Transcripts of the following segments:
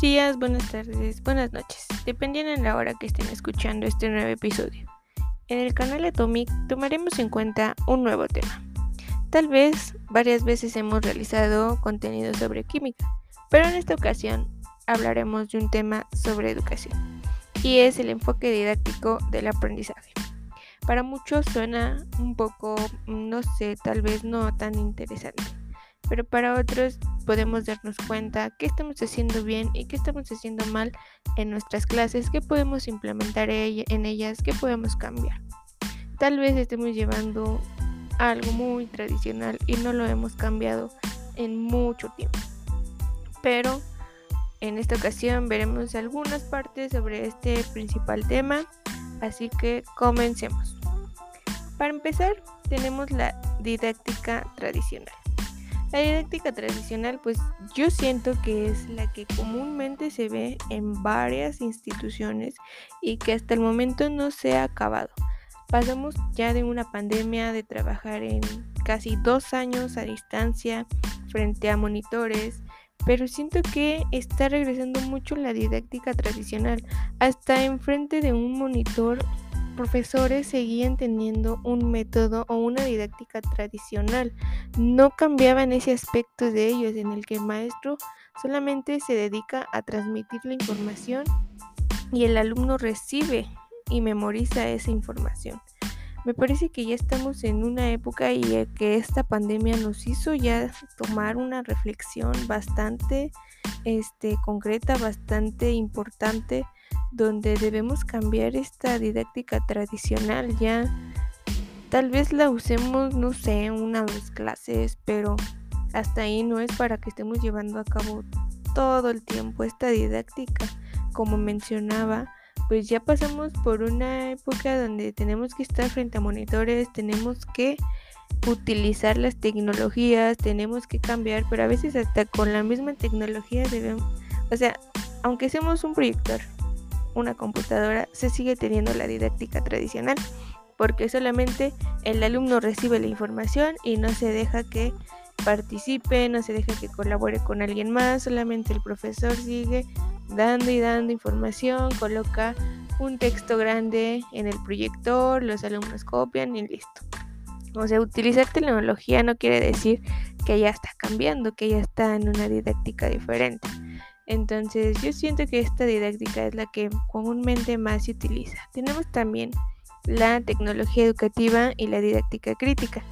Buenos días, buenas tardes, buenas noches, dependiendo de la hora que estén escuchando este nuevo episodio. En el canal Atomic tomaremos en cuenta un nuevo tema. Tal vez varias veces hemos realizado contenido sobre química, pero en esta ocasión hablaremos de un tema sobre educación, y es el enfoque didáctico del aprendizaje. Para muchos suena un poco, no sé, tal vez no tan interesante pero para otros podemos darnos cuenta qué estamos haciendo bien y qué estamos haciendo mal en nuestras clases, qué podemos implementar en ellas, qué podemos cambiar. Tal vez estemos llevando algo muy tradicional y no lo hemos cambiado en mucho tiempo. Pero en esta ocasión veremos algunas partes sobre este principal tema, así que comencemos. Para empezar, tenemos la didáctica tradicional. La didáctica tradicional, pues yo siento que es la que comúnmente se ve en varias instituciones y que hasta el momento no se ha acabado. Pasamos ya de una pandemia de trabajar en casi dos años a distancia frente a monitores, pero siento que está regresando mucho la didáctica tradicional, hasta enfrente de un monitor profesores seguían teniendo un método o una didáctica tradicional. No cambiaban ese aspecto de ellos en el que el maestro solamente se dedica a transmitir la información y el alumno recibe y memoriza esa información. Me parece que ya estamos en una época y que esta pandemia nos hizo ya tomar una reflexión bastante este, concreta, bastante importante donde debemos cambiar esta didáctica tradicional ya. Tal vez la usemos, no sé, una vez clases, pero hasta ahí no es para que estemos llevando a cabo todo el tiempo esta didáctica. Como mencionaba, pues ya pasamos por una época donde tenemos que estar frente a monitores, tenemos que utilizar las tecnologías, tenemos que cambiar, pero a veces hasta con la misma tecnología debemos, o sea, aunque seamos un proyector, una computadora, se sigue teniendo la didáctica tradicional, porque solamente el alumno recibe la información y no se deja que participe, no se deja que colabore con alguien más, solamente el profesor sigue dando y dando información, coloca un texto grande en el proyector, los alumnos copian y listo. O sea, utilizar tecnología no quiere decir que ya está cambiando, que ya está en una didáctica diferente. Entonces yo siento que esta didáctica es la que comúnmente más se utiliza. Tenemos también la tecnología educativa y la didáctica crítica.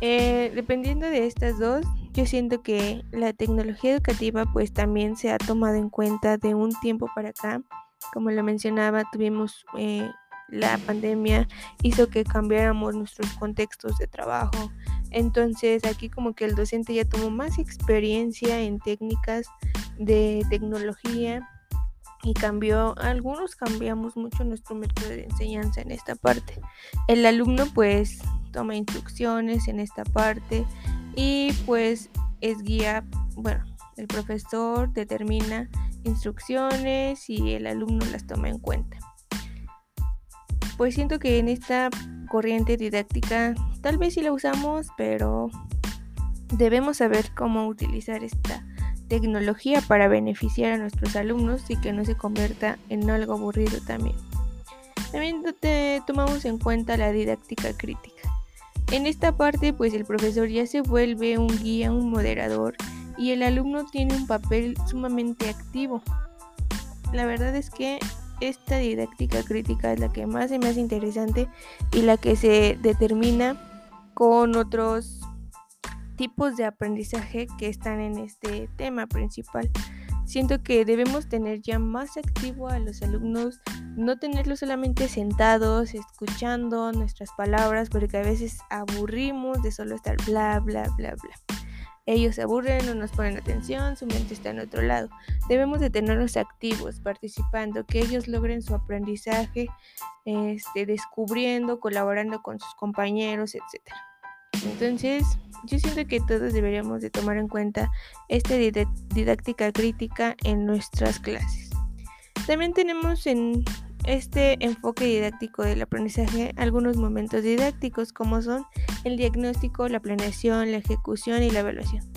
Eh, dependiendo de estas dos, yo siento que la tecnología educativa pues también se ha tomado en cuenta de un tiempo para acá. Como lo mencionaba, tuvimos eh, la pandemia, hizo que cambiáramos nuestros contextos de trabajo. Entonces aquí como que el docente ya tomó más experiencia en técnicas de tecnología y cambió, algunos cambiamos mucho nuestro método de enseñanza en esta parte. El alumno pues toma instrucciones en esta parte y pues es guía, bueno, el profesor determina instrucciones y el alumno las toma en cuenta. Pues siento que en esta corriente didáctica tal vez sí la usamos, pero debemos saber cómo utilizar esta tecnología para beneficiar a nuestros alumnos y que no se convierta en algo aburrido también. También te tomamos en cuenta la didáctica crítica. En esta parte pues el profesor ya se vuelve un guía, un moderador y el alumno tiene un papel sumamente activo. La verdad es que esta didáctica crítica es la que más se me hace interesante y la que se determina con otros tipos de aprendizaje que están en este tema principal. Siento que debemos tener ya más activo a los alumnos, no tenerlos solamente sentados, escuchando nuestras palabras, porque a veces aburrimos de solo estar bla, bla, bla, bla. Ellos se aburren, no nos ponen atención, su mente está en otro lado. Debemos de tenerlos activos, participando, que ellos logren su aprendizaje, este, descubriendo, colaborando con sus compañeros, etc. Entonces, yo siento que todos deberíamos de tomar en cuenta esta didáctica crítica en nuestras clases. También tenemos en este enfoque didáctico del aprendizaje algunos momentos didácticos como son el diagnóstico, la planeación, la ejecución y la evaluación.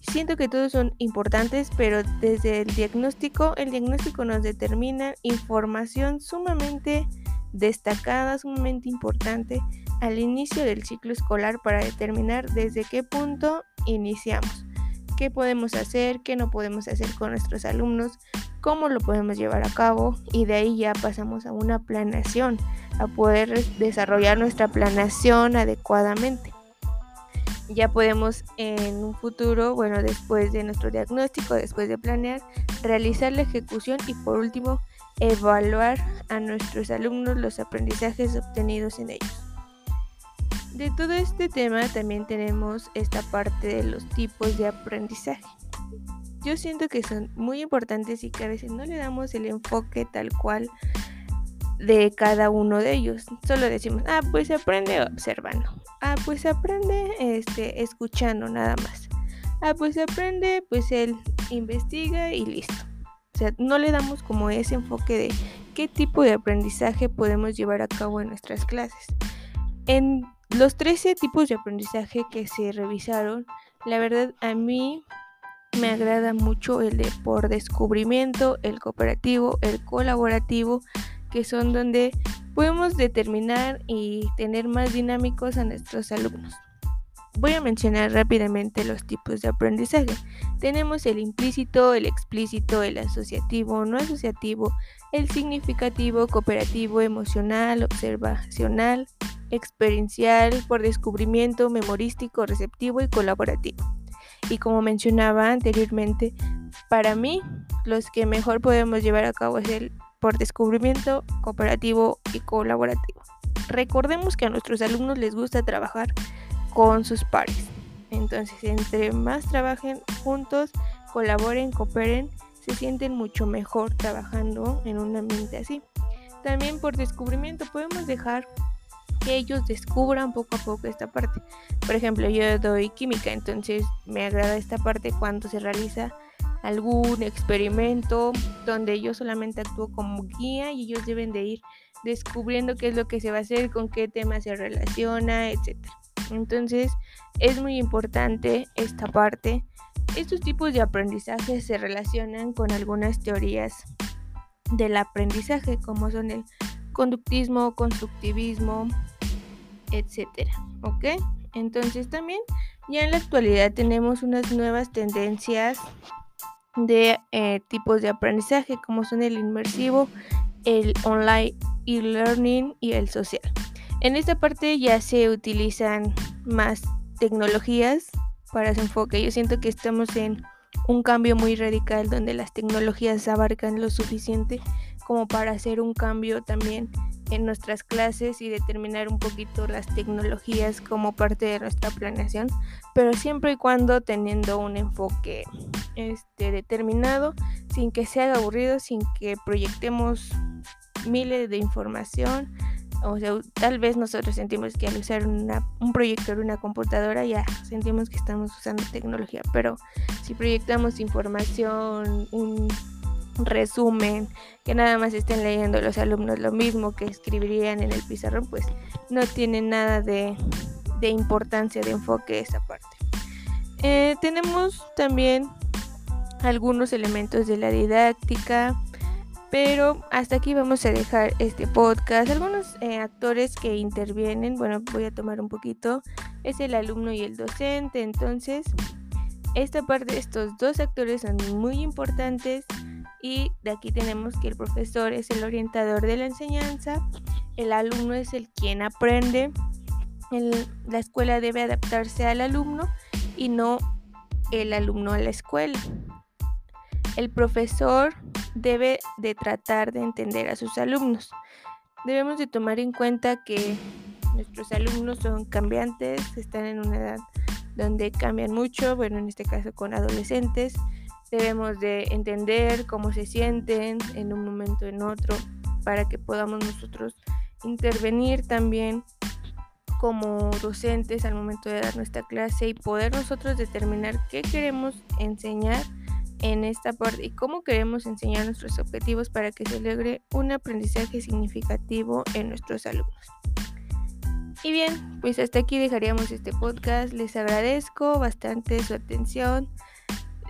siento que todos son importantes, pero desde el diagnóstico, el diagnóstico nos determina información sumamente destacada, sumamente importante al inicio del ciclo escolar para determinar desde qué punto iniciamos, qué podemos hacer, qué no podemos hacer con nuestros alumnos, cómo lo podemos llevar a cabo y de ahí ya pasamos a una planeación, a poder desarrollar nuestra planeación adecuadamente. Ya podemos en un futuro, bueno, después de nuestro diagnóstico, después de planear, realizar la ejecución y por último, evaluar a nuestros alumnos los aprendizajes obtenidos en ellos. De todo este tema también tenemos esta parte de los tipos de aprendizaje. Yo siento que son muy importantes y que a veces no le damos el enfoque tal cual de cada uno de ellos. Solo decimos, ah, pues aprende observando. Ah, pues aprende este, escuchando nada más. Ah, pues aprende, pues él investiga y listo. O sea, no le damos como ese enfoque de qué tipo de aprendizaje podemos llevar a cabo en nuestras clases. En los 13 tipos de aprendizaje que se revisaron, la verdad a mí me agrada mucho el de por descubrimiento, el cooperativo, el colaborativo, que son donde podemos determinar y tener más dinámicos a nuestros alumnos. Voy a mencionar rápidamente los tipos de aprendizaje. Tenemos el implícito, el explícito, el asociativo, no asociativo, el significativo, cooperativo, emocional, observacional, experiencial, por descubrimiento, memorístico, receptivo y colaborativo. Y como mencionaba anteriormente, para mí los que mejor podemos llevar a cabo es el por descubrimiento, cooperativo y colaborativo. Recordemos que a nuestros alumnos les gusta trabajar con sus pares. Entonces, entre más trabajen juntos, colaboren, cooperen, se sienten mucho mejor trabajando en un ambiente así. También por descubrimiento podemos dejar ellos descubran poco a poco esta parte. Por ejemplo, yo doy química, entonces me agrada esta parte cuando se realiza algún experimento donde yo solamente actúo como guía y ellos deben de ir descubriendo qué es lo que se va a hacer, con qué tema se relaciona, etc. Entonces es muy importante esta parte. Estos tipos de aprendizaje se relacionan con algunas teorías del aprendizaje como son el conductismo, constructivismo, etcétera, ¿ok? Entonces también ya en la actualidad tenemos unas nuevas tendencias de eh, tipos de aprendizaje como son el inmersivo, el online e-learning y el social. En esta parte ya se utilizan más tecnologías para su enfoque. Yo siento que estamos en un cambio muy radical donde las tecnologías abarcan lo suficiente como para hacer un cambio también en nuestras clases y determinar un poquito las tecnologías como parte de nuestra planeación, pero siempre y cuando teniendo un enfoque este, determinado, sin que sea aburrido, sin que proyectemos miles de información. O sea, tal vez nosotros sentimos que al usar un proyector, una computadora, ya sentimos que estamos usando tecnología, pero si proyectamos información, un resumen, que nada más estén leyendo los alumnos lo mismo que escribirían en el pizarrón, pues no tiene nada de, importancia, de enfoque esa parte. Eh, tenemos también algunos elementos de la didáctica, pero hasta aquí vamos a dejar este podcast. Algunos eh, actores que intervienen, bueno, voy a tomar un poquito, es el alumno y el docente, entonces esta parte, estos dos actores son muy importantes y de aquí tenemos que el profesor es el orientador de la enseñanza, el alumno es el quien aprende, la escuela debe adaptarse al alumno y no el alumno a la escuela. El profesor debe de tratar de entender a sus alumnos. Debemos de tomar en cuenta que nuestros alumnos son cambiantes, están en una edad donde cambian mucho, bueno, en este caso con adolescentes, Debemos de entender cómo se sienten en un momento en otro para que podamos nosotros intervenir también como docentes al momento de dar nuestra clase y poder nosotros determinar qué queremos enseñar en esta parte y cómo queremos enseñar nuestros objetivos para que se logre un aprendizaje significativo en nuestros alumnos. Y bien, pues hasta aquí dejaríamos este podcast. Les agradezco bastante su atención.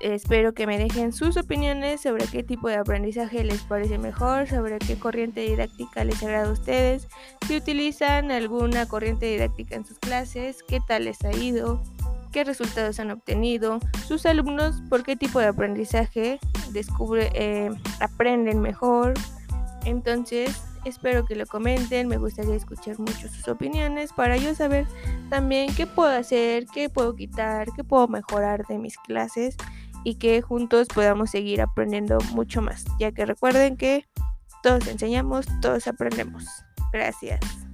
Espero que me dejen sus opiniones sobre qué tipo de aprendizaje les parece mejor, sobre qué corriente didáctica les agrada a ustedes, si utilizan alguna corriente didáctica en sus clases, qué tal les ha ido, qué resultados han obtenido, sus alumnos por qué tipo de aprendizaje descubre, eh, aprenden mejor. Entonces, espero que lo comenten, me gustaría escuchar mucho sus opiniones para yo saber también qué puedo hacer, qué puedo quitar, qué puedo mejorar de mis clases y que juntos podamos seguir aprendiendo mucho más, ya que recuerden que todos enseñamos, todos aprendemos. Gracias.